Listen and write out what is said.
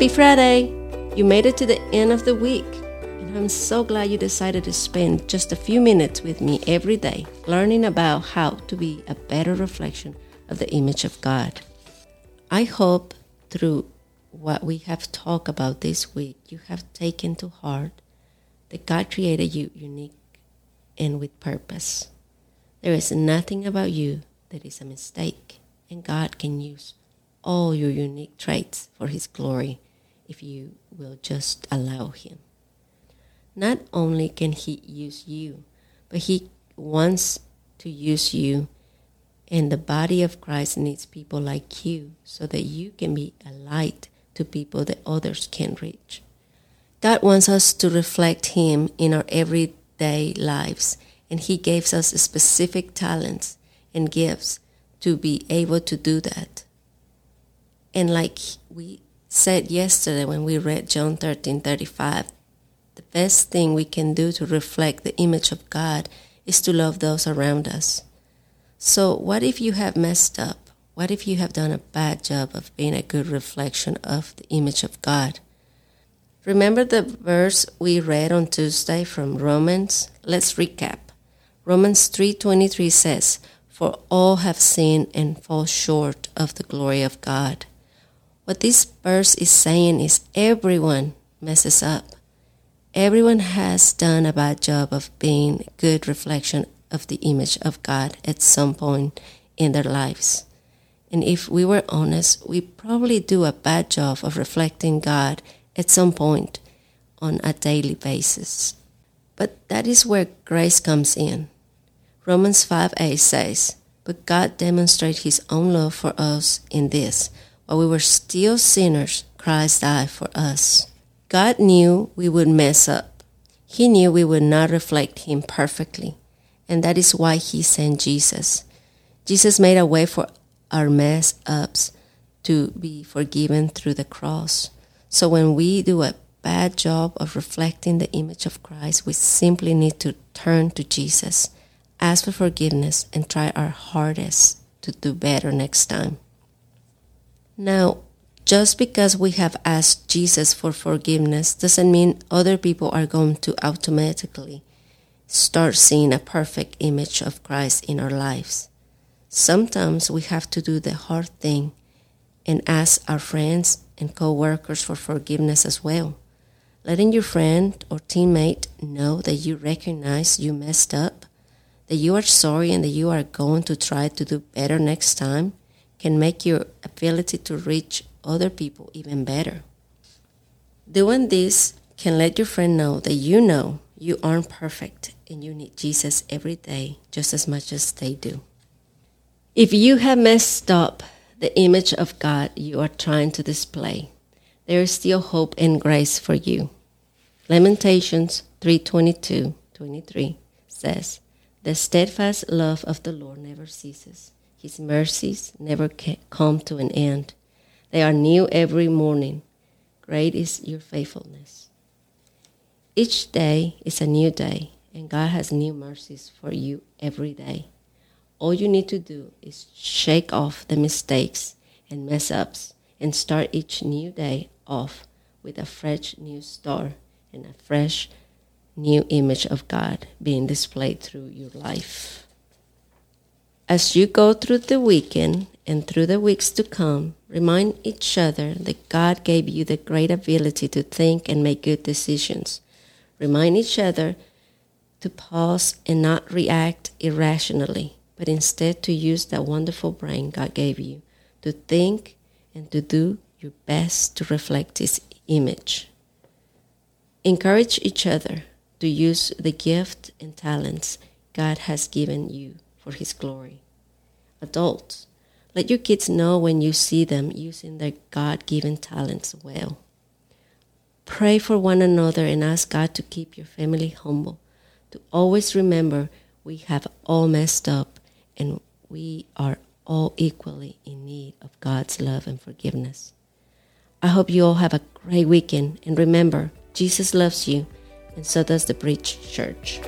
Happy Friday! You made it to the end of the week, and I'm so glad you decided to spend just a few minutes with me every day learning about how to be a better reflection of the image of God. I hope through what we have talked about this week, you have taken to heart that God created you unique and with purpose. There is nothing about you that is a mistake, and God can use all your unique traits for His glory if you will just allow Him. Not only can He use you, but He wants to use you, and the body of Christ needs people like you so that you can be a light to people that others can reach. God wants us to reflect Him in our everyday lives, and He gives us specific talents and gifts to be able to do that. And like we said yesterday when we read John 13 35, the best thing we can do to reflect the image of God is to love those around us. So, what if you have messed up? What if you have done a bad job of being a good reflection of the image of God? Remember the verse we read on Tuesday from Romans? Let's recap. Romans 3:23 says, "For all have sinned and fall short of the glory of God." What this verse is saying is everyone messes up. Everyone has done a bad job of being a good reflection of the image of God at some point in their lives. And if we were honest, we probably do a bad job of reflecting God at some point on a daily basis. But that is where grace comes in. Romans 5 8 says, But God demonstrates his own love for us in this while we were still sinners, Christ died for us. God knew we would mess up. He knew we would not reflect Him perfectly. And that is why He sent Jesus. Jesus made a way for our mess ups to be forgiven through the cross. So when we do a bad job of reflecting the image of Christ, we simply need to turn to Jesus, ask for forgiveness, and try our hardest to do better next time. Now, just because we have asked Jesus for forgiveness doesn't mean other people are going to automatically start seeing a perfect image of Christ in our lives. Sometimes we have to do the hard thing and ask our friends and co-workers for forgiveness as well. Letting your friend or teammate know that you recognize you messed up, that you are sorry and that you are going to try to do better next time can make your ability to reach other people even better. Doing this can let your friend know that you know you aren't perfect and you need Jesus every day just as much as they do. If you have messed up the image of God you are trying to display, there is still hope and grace for you. Lamentations 3:22, 23 says, "The steadfast love of the Lord never ceases." His mercies never come to an end. They are new every morning. Great is your faithfulness. Each day is a new day, and God has new mercies for you every day. All you need to do is shake off the mistakes and mess ups and start each new day off with a fresh new start and a fresh new image of God being displayed through your life. As you go through the weekend and through the weeks to come, remind each other that God gave you the great ability to think and make good decisions. Remind each other to pause and not react irrationally, but instead to use that wonderful brain God gave you to think and to do your best to reflect His image. Encourage each other to use the gift and talents God has given you for His glory. Adults, let your kids know when you see them using their God given talents well. Pray for one another and ask God to keep your family humble, to always remember we have all messed up and we are all equally in need of God's love and forgiveness. I hope you all have a great weekend and remember, Jesus loves you and so does the Bridge Church.